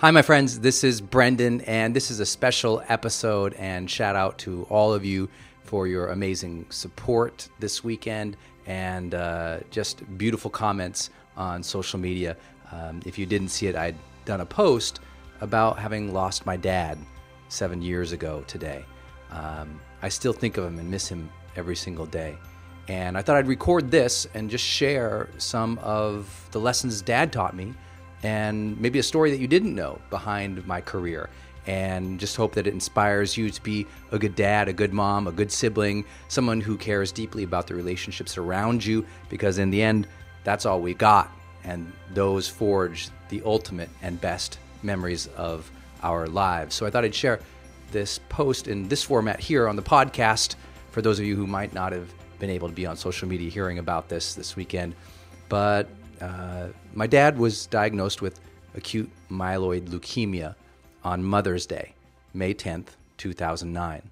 Hi, my friends. This is Brendon, and this is a special episode. And shout out to all of you for your amazing support this weekend and uh, just beautiful comments on social media. Um, if you didn't see it, I'd done a post about having lost my dad seven years ago today. Um, I still think of him and miss him every single day. And I thought I'd record this and just share some of the lessons dad taught me and maybe a story that you didn't know behind my career. And just hope that it inspires you to be a good dad, a good mom, a good sibling, someone who cares deeply about the relationships around you, because in the end, that's all we got. And those forge the ultimate and best memories of our lives. So I thought I'd share this post in this format here on the podcast for those of you who might not have been able to be on social media hearing about this this weekend. But uh, my dad was diagnosed with acute myeloid leukemia on Mother's Day, May 10th, 2009.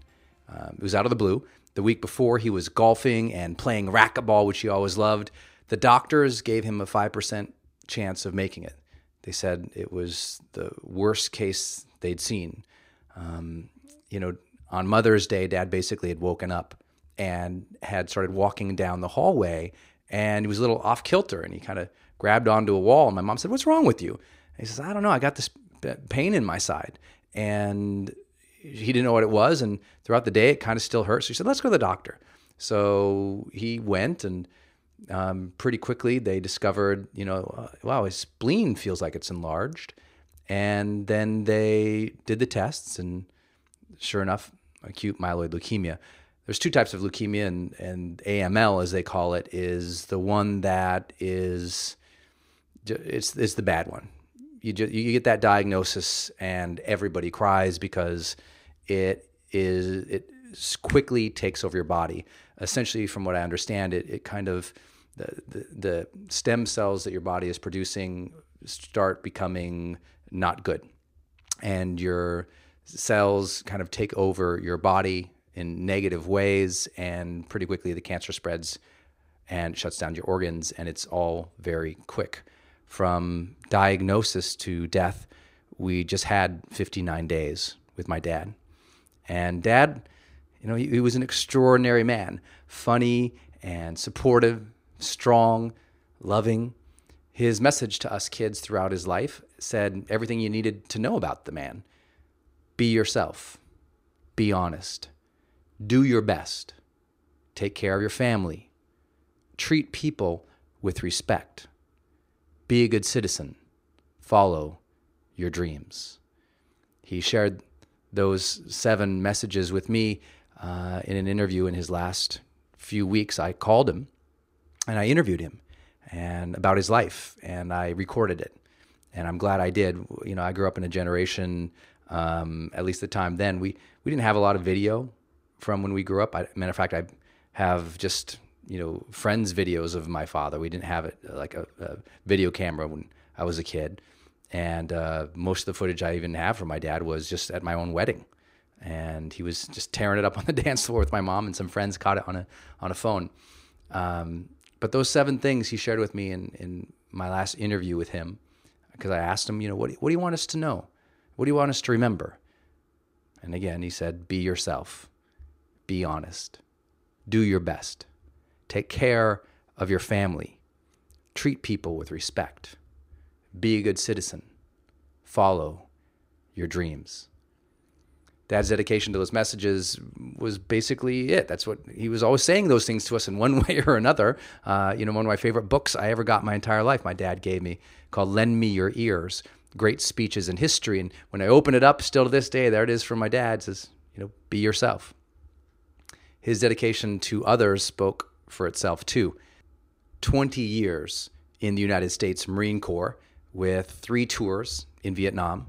Uh, it was out of the blue. The week before, he was golfing and playing racquetball, which he always loved. The doctors gave him a 5% chance of making it. They said it was the worst case they'd seen. Um, you know, on Mother's Day, dad basically had woken up and had started walking down the hallway and he was a little off kilter and he kind of grabbed onto a wall. And my mom said, What's wrong with you? And he says, I don't know. I got this pain in my side. And he didn't know what it was. And throughout the day, it kind of still hurt. So he said, let's go to the doctor. So he went and um, pretty quickly they discovered, you know, uh, wow, his spleen feels like it's enlarged. And then they did the tests, and sure enough, acute myeloid leukemia. There's two types of leukemia, and, and AML, as they call it, is the one that is it's, it's the bad one. You, just, you get that diagnosis, and everybody cries because it is it quickly takes over your body. Essentially, from what I understand, it it kind of the, the, the stem cells that your body is producing start becoming not good, and your cells kind of take over your body in negative ways, and pretty quickly the cancer spreads and shuts down your organs, and it's all very quick. From diagnosis to death, we just had 59 days with my dad. And dad, you know, he, he was an extraordinary man, funny and supportive, strong, loving. His message to us kids throughout his life said everything you needed to know about the man. Be yourself. Be honest. Do your best. Take care of your family. Treat people with respect. Be a good citizen. Follow your dreams. He shared those seven messages with me uh, in an interview in his last few weeks. I called him and I interviewed him and about his life and I recorded it. And I'm glad I did. You know, I grew up in a generation, um, at least the time then, we, we didn't have a lot of video from when we grew up. I, matter of fact, I have just, you know, friends' videos of my father. We didn't have it like a, a video camera when I was a kid. And uh, most of the footage I even have from my dad was just at my own wedding. And he was just tearing it up on the dance floor with my mom, and some friends caught it on a, on a phone. Um, but those seven things he shared with me in, in my last interview with him, because I asked him, you know, what, what do you want us to know? What do you want us to remember? And again, he said, be yourself, be honest, do your best, take care of your family, treat people with respect be a good citizen, follow your dreams. Dad's dedication to those messages was basically it. That's what he was always saying those things to us in one way or another. Uh, you know, one of my favorite books I ever got my entire life, my dad gave me called Lend Me Your Ears Great Speeches in History. And when I open it up, still to this day, there it is from my dad. Says, you know, be yourself. His dedication to others spoke for itself too. 20 years in the United States Marine Corps with three tours in Vietnam,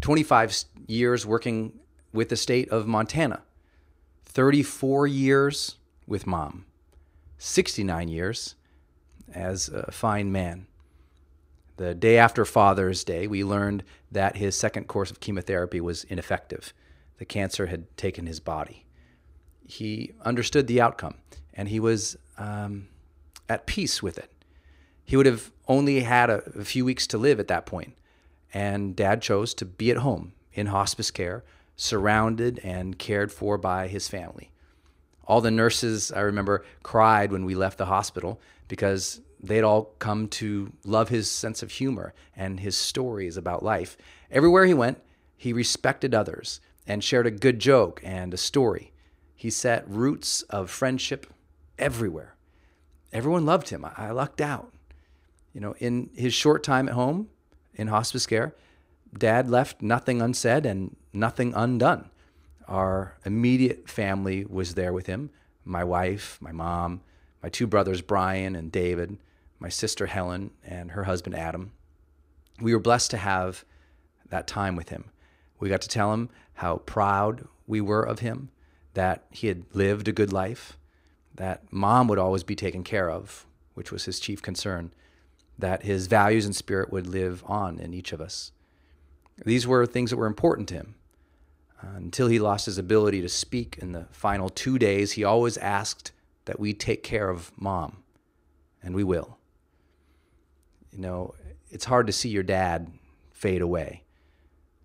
25 years working with the state of Montana, 34 years with mom, 69 years as a fine man. The day after Father's Day, we learned that his second course of chemotherapy was ineffective. The cancer had taken his body. He understood the outcome and he was um, at peace with it. He would have only had a, a few weeks to live at that point, and dad chose to be at home in hospice care, surrounded and cared for by his family. All the nurses, I remember, cried when we left the hospital because they'd all come to love his sense of humor and his stories about life. Everywhere he went, he respected others and shared a good joke and a story. He set roots of friendship everywhere. Everyone loved him. I lucked out. You know, in his short time at home in hospice care, dad left nothing unsaid and nothing undone. Our immediate family was there with him my wife, my mom, my two brothers, Brian and David, my sister Helen, and her husband Adam. We were blessed to have that time with him. We got to tell him how proud we were of him, that he had lived a good life, that mom would always be taken care of, which was his chief concern, that his values and spirit would live on in each of us. These were things that were important to him. Uh, until he lost his ability to speak in the final two days, he always asked that we take care of mom, and we will. You know, it's hard to see your dad fade away.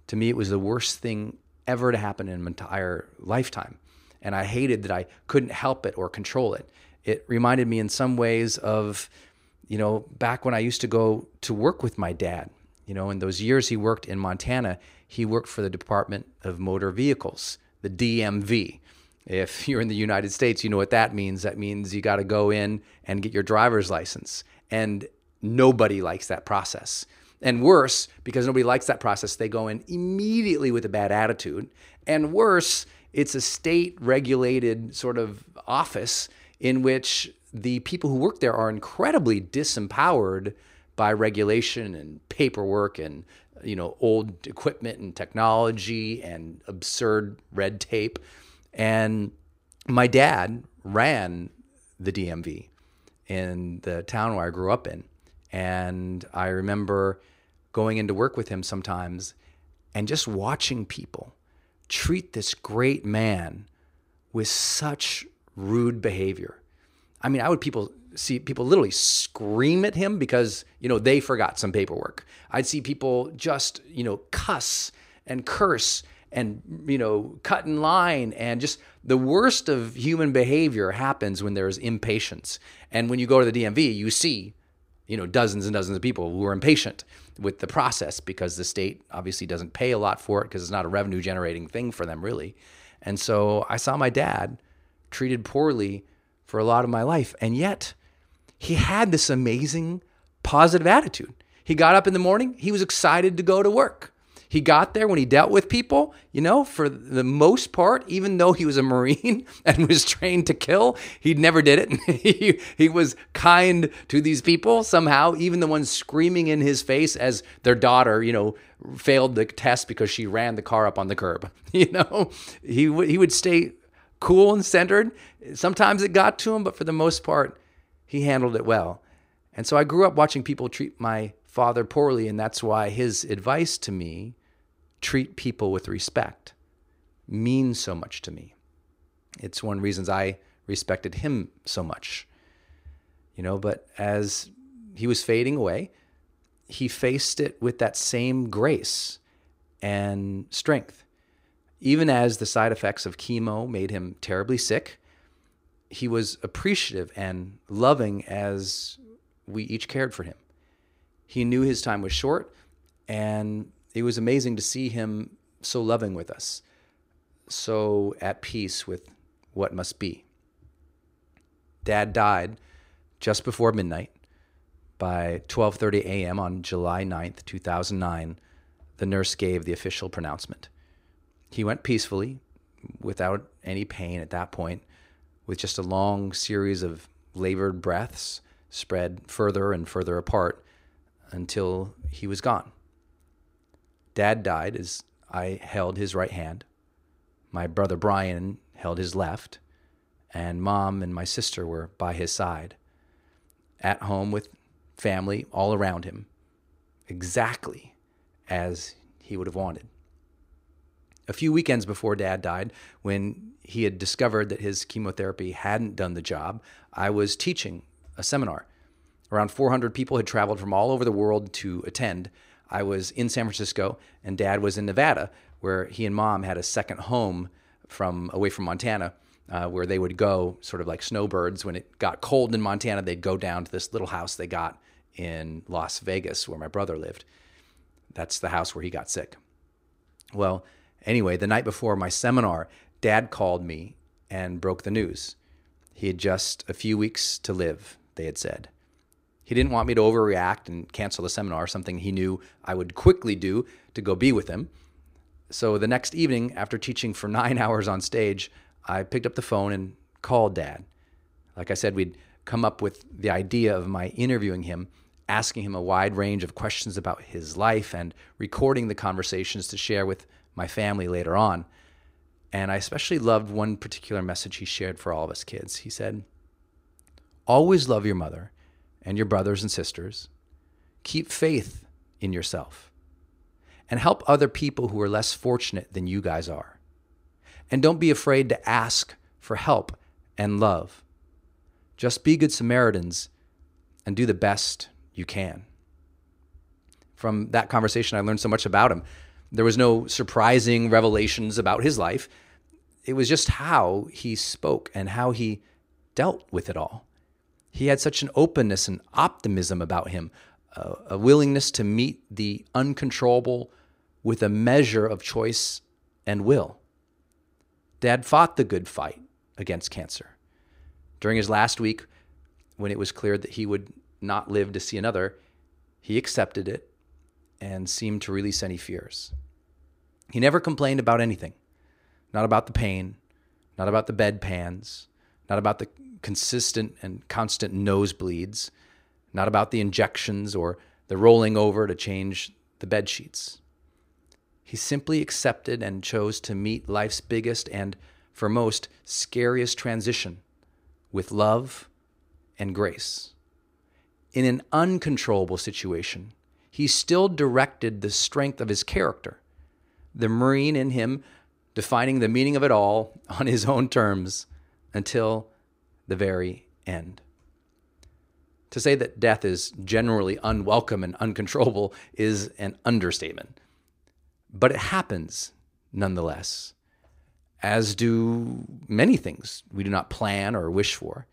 To me, it was the worst thing ever to happen in my entire lifetime. And I hated that I couldn't help it or control it. It reminded me in some ways of you know, back when I used to go to work with my dad, you know, in those years he worked in Montana, he worked for the Department of Motor Vehicles, the DMV. If you're in the United States, you know what that means. That means you got to go in and get your driver's license. And nobody likes that process. And worse, because nobody likes that process, they go in immediately with a bad attitude. And worse, it's a state regulated sort of office in which the people who work there are incredibly disempowered by regulation and paperwork and you know old equipment and technology and absurd red tape. And my dad ran the DMV in the town where I grew up in. And I remember going into work with him sometimes and just watching people treat this great man with such rude behavior. I mean, I would people see people literally scream at him because, you know, they forgot some paperwork. I'd see people just, you know, cuss and curse and, you know, cut in line and just the worst of human behavior happens when there's impatience. And when you go to the DMV, you see, you know, dozens and dozens of people who are impatient with the process because the state obviously doesn't pay a lot for it because it's not a revenue generating thing for them really. And so I saw my dad treated poorly for a lot of my life. And yet he had this amazing positive attitude. He got up in the morning, he was excited to go to work. He got there when he dealt with people, you know, for the most part, even though he was a Marine and was trained to kill, he never did it. he, he was kind to these people somehow, even the ones screaming in his face as their daughter, you know, failed the test because she ran the car up on the curb. You know, he, w- he would stay cool and centered. Sometimes it got to him, but for the most part, he handled it well. And so I grew up watching people treat my father poorly, and that's why his advice to me treat people with respect means so much to me. It's one of the reasons I respected him so much. You know, but as he was fading away, he faced it with that same grace and strength. Even as the side effects of chemo made him terribly sick, he was appreciative and loving as we each cared for him. He knew his time was short, and it was amazing to see him so loving with us, so at peace with what must be. Dad died just before midnight. By 12:30 a.m. on July 9th, 2009, the nurse gave the official pronouncement. He went peacefully, without any pain at that point, with just a long series of labored breaths spread further and further apart until he was gone. Dad died as I held his right hand. My brother Brian held his left, and mom and my sister were by his side, at home with family all around him, exactly as he would have wanted. A few weekends before dad died, when he had discovered that his chemotherapy hadn't done the job, I was teaching a seminar. Around 400 people had traveled from all over the world to attend. I was in San Francisco, and dad was in Nevada, where he and mom had a second home from away from Montana. Uh, where they would go, sort of like snowbirds. When it got cold in Montana, they'd go down to this little house they got in Las Vegas, where my brother lived. That's the house where he got sick. Well, anyway, the night before my seminar, dad called me and broke the news. He had just a few weeks to live, they had said. He didn't want me to overreact and cancel the seminar, something he knew I would quickly do to go be with him. So the next evening, after teaching for nine hours on stage, I picked up the phone and called dad. Like I said, we'd come up with the idea of my interviewing him, asking him a wide range of questions about his life and recording the conversations to share with my family later on. And I especially loved one particular message he shared for all of us kids. He said, Always love your mother and your brothers and sisters. Keep faith in yourself and help other people who are less fortunate than you guys are. And don't be afraid to ask for help and love. Just be good Samaritans and do the best you can. From that conversation, I learned so much about him. There was no surprising revelations about his life. It was just how he spoke and how he dealt with it all. He had such an openness and optimism about him, uh, a willingness to meet the uncontrollable with a measure of choice and will. Dad fought the good fight against cancer. During his last week, when it was clear that he would not live to see another, he accepted it and seemed to release any fears. He never complained about anything not about the pain, not about the bedpans, not about the consistent and constant nosebleeds, not about the injections or the rolling over to change the bed sheets. He simply accepted and chose to meet life's biggest and, for most, scariest transition with love and grace. In an uncontrollable situation, he still directed the strength of his character, the Marine in him defining the meaning of it all on his own terms until the very end. To say that death is generally unwelcome and uncontrollable is an understatement. But it happens nonetheless, as do many things we do not plan or wish for.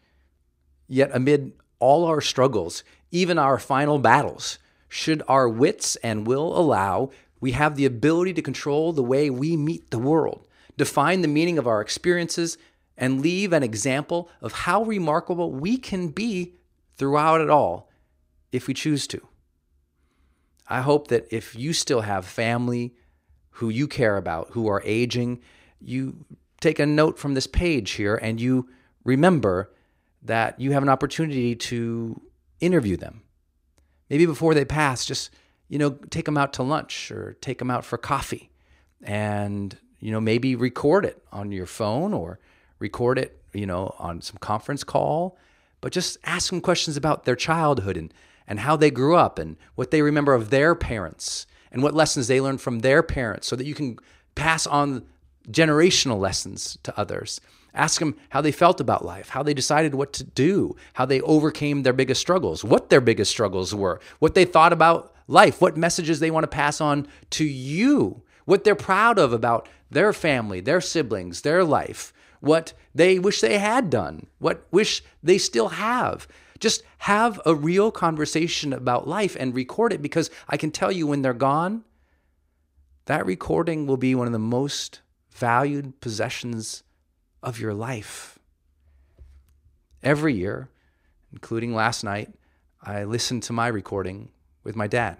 Yet, amid all our struggles, even our final battles, should our wits and will allow, we have the ability to control the way we meet the world, define the meaning of our experiences, and leave an example of how remarkable we can be throughout it all if we choose to. I hope that if you still have family who you care about who are aging, you take a note from this page here and you remember that you have an opportunity to interview them. Maybe before they pass, just you know, take them out to lunch or take them out for coffee and, you know, maybe record it on your phone or record it, you know, on some conference call, but just ask them questions about their childhood and, and how they grew up and what they remember of their parents and what lessons they learned from their parents so that you can pass on generational lessons to others. Ask them how they felt about life, how they decided what to do, how they overcame their biggest struggles, what their biggest struggles were, what they thought about life, what messages they want to pass on to you, what they're proud of about their family, their siblings, their life, what they wish they had done, what wish they still have. Just have a real conversation about life and record it because I can tell you when they're gone, that recording will be one of the most valued possessions of your life. Every year, including last night, I listen to my recording with my dad.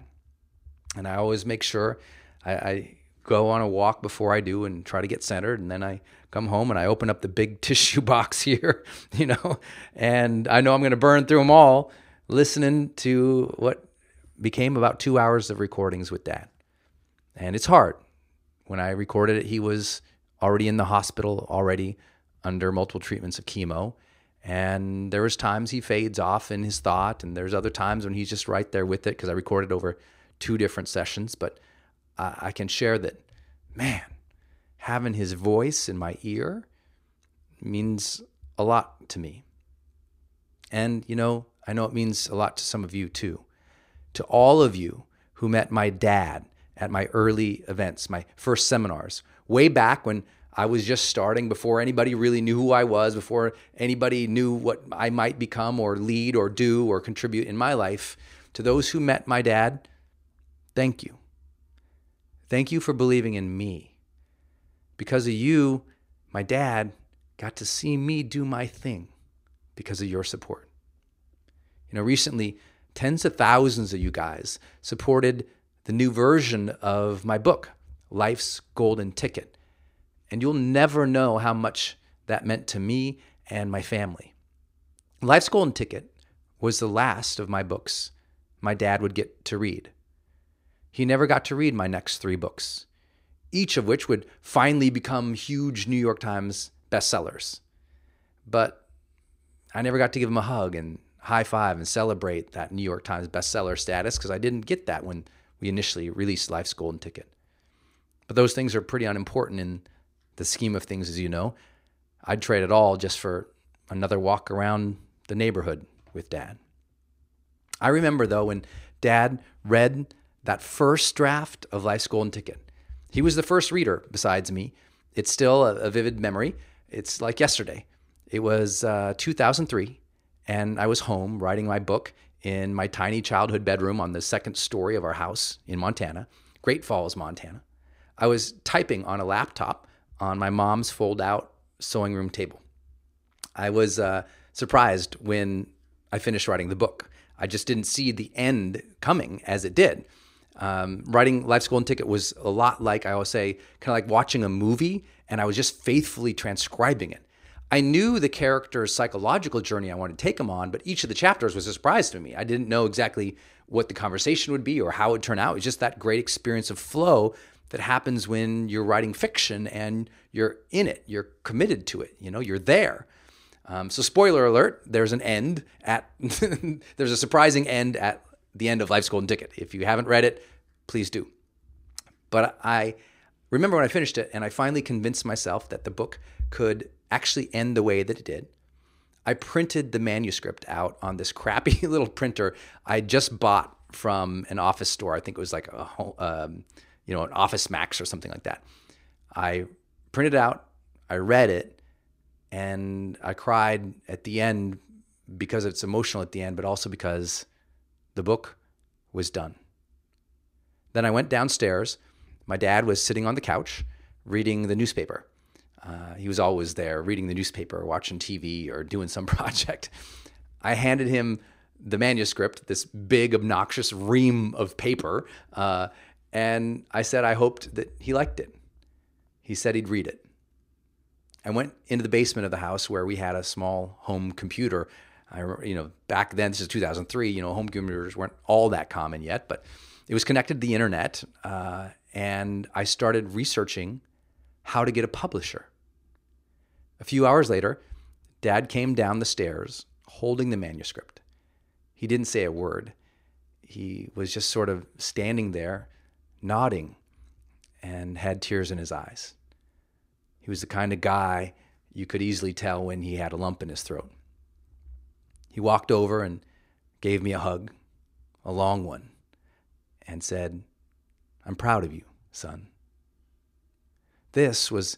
And I always make sure I, I, go on a walk before I do and try to get centered. And then I come home and I open up the big tissue box here, you know, and I know I'm going to burn through them all listening to what became about two hours of recordings with dad. And it's hard. When I recorded it, he was already in the hospital, already under multiple treatments of chemo. And there was times he fades off in his thought, and there's other times when he's just right there with it because I recorded over two different sessions. But I, I can share that, man, having his voice in my ear means a lot to me. And, you know, I know it means a lot to some of you too. To all of you who met my dad at my early events, my first seminars, way back when I was just starting before anybody really knew who I was, before anybody knew what I might become or lead or do or contribute in my life. To those who met my dad, thank you. Thank you for believing in me. Because of you, my dad got to see me do my thing because of your support. You know, recently, tens of thousands of you guys supported the new version of my book, Life's Golden Ticket and you'll never know how much that meant to me and my family. Life's Golden Ticket was the last of my books my dad would get to read. He never got to read my next three books, each of which would finally become huge New York Times bestsellers. But I never got to give him a hug and high five and celebrate that New York Times bestseller status because I didn't get that when we initially released Life's Golden Ticket. But those things are pretty unimportant in the scheme of things, as you know. I'd trade it all just for another walk around the neighborhood with dad. I remember though when dad read that first draft of Life's Golden Ticket. He was the first reader besides me. It's still a, a vivid memory. It's like yesterday. It was uh, 2003, and I was home writing my book in my tiny childhood bedroom on the second story of our house in Montana Great Falls, Montana. I was typing on a laptop on my mom's fold out sewing room table. I was uh, surprised when I finished writing the book. I just didn't see the end coming as it did. Um, writing Life's Golden Ticket was a lot like, I always say, kind of like watching a movie, and I was just faithfully transcribing it. I knew the character's psychological journey I wanted to take him on, but each of the chapters was a surprise to me. I didn't know exactly what the conversation would be or how it would turn out. It's just that great experience of flow that happens when you're writing fiction and you're in it, you're committed to it, you know, you're there. Um, so, spoiler alert: there's an end at there's a surprising end at the end of Life's Golden Ticket. If you haven't read it, please do. But I remember when I finished it, and I finally convinced myself that the book could actually end the way that it did. I printed the manuscript out on this crappy little printer I just bought from an office store. I think it was like a um, you know an Office Max or something like that. I printed it out. I read it and I cried at the end because it's emotional at the end, but also because the book was done. Then I went downstairs. My dad was sitting on the couch reading the newspaper. Uh, he was always there reading the newspaper, watching TV, or doing some project. I handed him the manuscript, this big, obnoxious ream of paper, uh, and I said I hoped that he liked it. He said he'd read it. I went into the basement of the house where we had a small home computer. I, remember, you know, back then, this is 2003. You know, home computers weren't all that common yet, but it was connected to the internet, uh, and I started researching how to get a publisher. A few hours later, Dad came down the stairs holding the manuscript. He didn't say a word. He was just sort of standing there, nodding, and had tears in his eyes. He was the kind of guy you could easily tell when he had a lump in his throat. He walked over and gave me a hug, a long one, and said, I'm proud of you, son. This was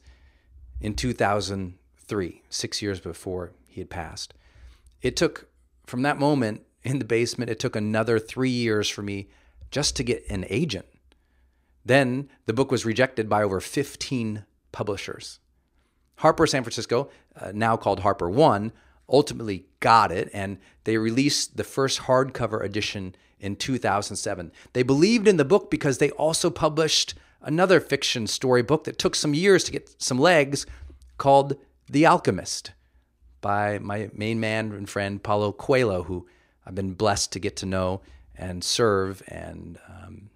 in 2003, six years before he had passed. It took, from that moment in the basement, it took another three years for me just to get an agent. Then the book was rejected by over 15 publishers. Harper San Francisco, uh, now called Harper One, ultimately got it, and they released the first hardcover edition in 2007. They believed in the book because they also published another fiction story book that took some years to get some legs called The Alchemist by my main man and friend Paulo Coelho, who I've been blessed to get to know and serve and um,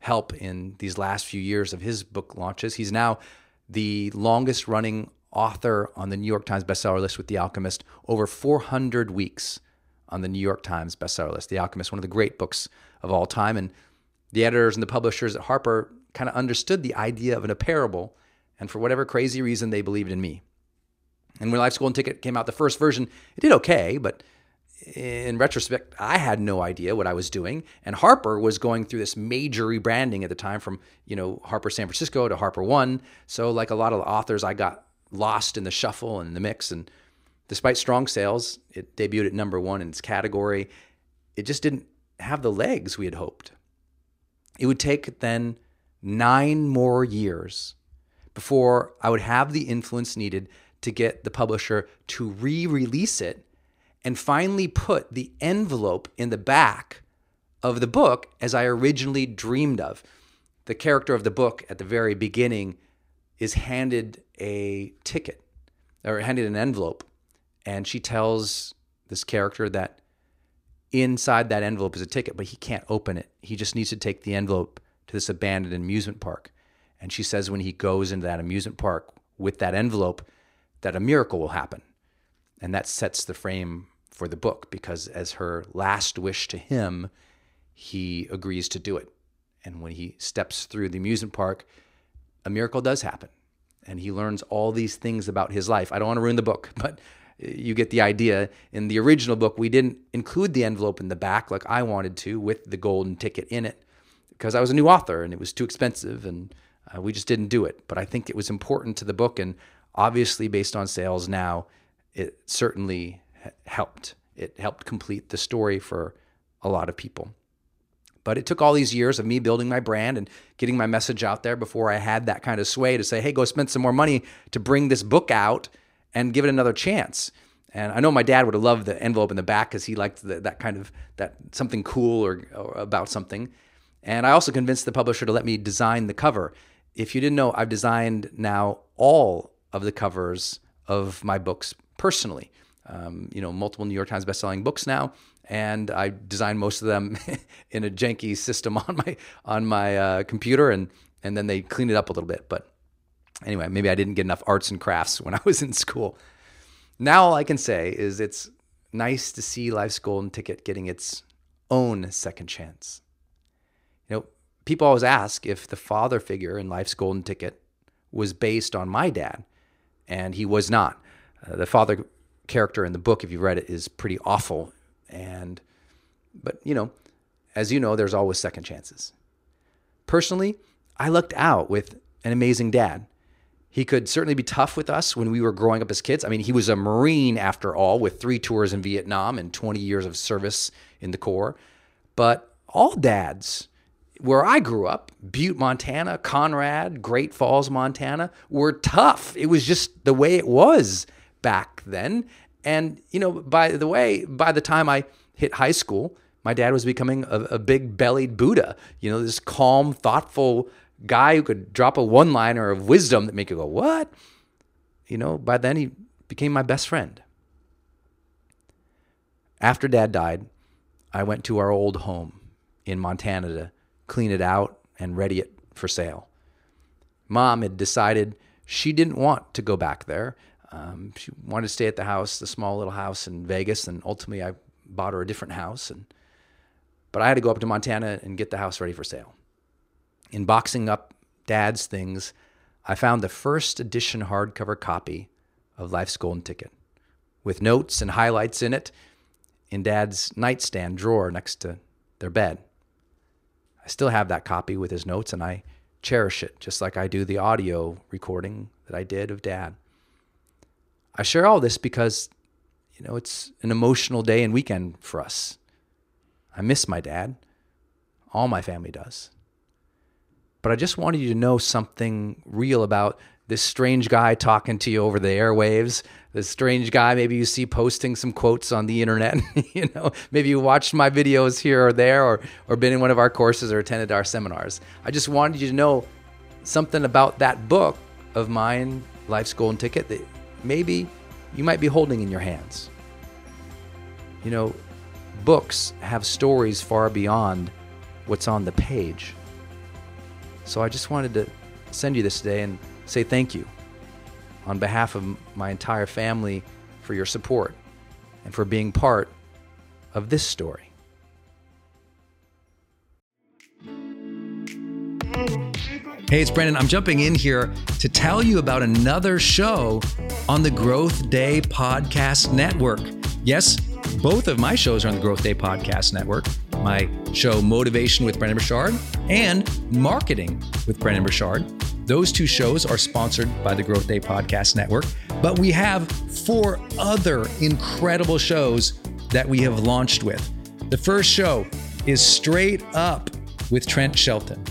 help in these last few years of his book launches. He's now the longest running author on the New York Times bestseller list with The Alchemist, over 400 weeks on the New York Times bestseller list. The Alchemist, one of the great books of all time. And the editors and the publishers at Harper kind of understood the idea of an, a parable, and for whatever crazy reason, they believed in me. And when Life's Golden Ticket came out, the first version, it did okay, but in retrospect, I had no idea what I was doing. And Harper was going through this major rebranding at the time from, you know, Harper San Francisco to Harper One. So, like a lot of authors, I got lost in the shuffle and the mix. And despite strong sales, it debuted at number one in its category. It just didn't have the legs we had hoped. It would take then nine more years before I would have the influence needed to get the publisher to re release it and finally put the envelope in the back of the book as I originally dreamed of. The character of the book at the very beginning is handed a ticket or handed an envelope, and she tells this character that inside that envelope is a ticket, but he can't open it. He just needs to take the envelope to this abandoned amusement park. And she says when he goes into that amusement park with that envelope, that a miracle will happen. And that sets the frame for the book because, as her last wish to him, he agrees to do it. And when he steps through the amusement park, a miracle does happen. And he learns all these things about his life. I don't want to ruin the book, but you get the idea. In the original book, we didn't include the envelope in the back like I wanted to with the golden ticket in it because I was a new author and it was too expensive and uh, we just didn't do it. But I think it was important to the book. And obviously, based on sales now, it certainly helped. It helped complete the story for a lot of people. But it took all these years of me building my brand and getting my message out there before I had that kind of sway to say, hey, go spend some more money to bring this book out and give it another chance. And I know my dad would have loved the envelope in the back because he liked the, that kind of that something cool or, or about something. And I also convinced the publisher to let me design the cover. If you didn't know, I've designed now all of the covers of my books personally. Um, you know, multiple New York Times bestselling books now, and I designed most of them in a janky system on my on my uh, computer, and and then they cleaned it up a little bit. But anyway, maybe I didn't get enough arts and crafts when I was in school. Now all I can say is it's nice to see Life's Golden Ticket getting its own second chance. You know, people always ask if the father figure in Life's Golden Ticket was based on my dad, and he was not. Uh, the father character in the book, if you've read it, is pretty awful. And, but you know, as you know, there's always second chances. Personally, I lucked out with an amazing dad. He could certainly be tough with us when we were growing up as kids. I mean, he was a Marine after all, with three tours in Vietnam and 20 years of service in the Corps. But all dads, where I grew up, Butte, Montana, Conrad, Great Falls, Montana, were tough. It was just the way it was back then. And, you know, by the way, by the time I hit high school, my dad was becoming a, a big bellied Buddha, you know, this calm, thoughtful guy who could drop a one liner of wisdom that make you go, What? You know, by then he became my best friend. After dad died, I went to our old home in Montana to clean it out and ready it for sale. Mom had decided she didn't want to go back there. Um, she wanted to stay at the house, the small little house in Vegas, and ultimately I bought her a different house. And but I had to go up to Montana and get the house ready for sale. In boxing up Dad's things, I found the first edition hardcover copy of Life's Golden Ticket, with notes and highlights in it, in Dad's nightstand drawer next to their bed. I still have that copy with his notes, and I cherish it, just like I do the audio recording that I did of Dad. I share all this because, you know, it's an emotional day and weekend for us. I miss my dad. All my family does. But I just wanted you to know something real about this strange guy talking to you over the airwaves. This strange guy, maybe you see posting some quotes on the internet. you know, maybe you watched my videos here or there, or or been in one of our courses or attended our seminars. I just wanted you to know something about that book of mine, Life's Golden Ticket, that maybe you might be holding in your hands. You know, books have stories far beyond what's on the page. So I just wanted to send you this today and say thank you on behalf of my entire family for your support and for being part of this story. Hey, it's Brendon. I'm jumping in here to tell you about another show on the Growth Day Podcast Network. Yes, both of my shows are on the Growth Day Podcast Network. My show, Motivation with Brendon Burchard, and Marketing with Brendon Burchard. Those two shows are sponsored by the Growth Day Podcast Network. But we have four other incredible shows that we have launched with. The first show is Straight Up with Trent Shelton.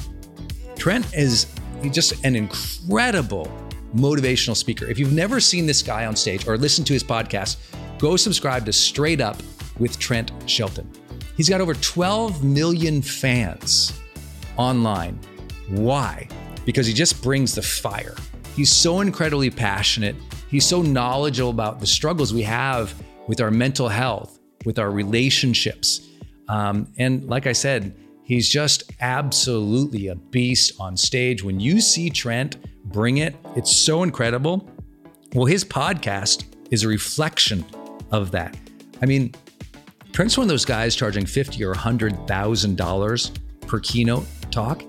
Trent is just an incredible motivational speaker. If you've never seen this guy on stage or listened to his podcast, go subscribe to Straight Up with Trent Shelton. He's got over 12 million fans online. Why? Because he just brings the fire. He's so incredibly passionate. He's so knowledgeable about the struggles we have with our mental health, with our relationships. Um, and like I said, He's just absolutely a beast on stage. When you see Trent bring it, it's so incredible. Well, his podcast is a reflection of that. I mean, Trent's one of those guys charging fifty or hundred thousand dollars per keynote talk,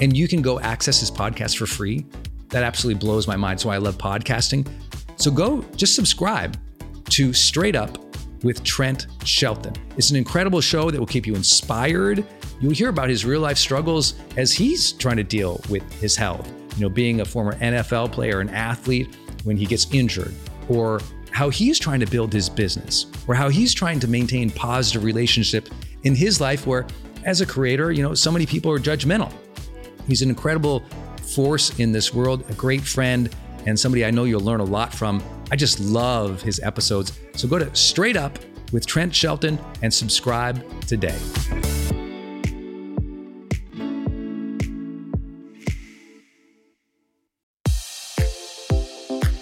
and you can go access his podcast for free. That absolutely blows my mind. So I love podcasting. So go just subscribe to Straight Up with Trent Shelton. It's an incredible show that will keep you inspired You'll hear about his real life struggles as he's trying to deal with his health. You know, being a former NFL player, an athlete, when he gets injured, or how he's trying to build his business, or how he's trying to maintain positive relationship in his life where as a creator, you know, so many people are judgmental. He's an incredible force in this world, a great friend, and somebody I know you'll learn a lot from. I just love his episodes. So go to Straight Up with Trent Shelton and subscribe today.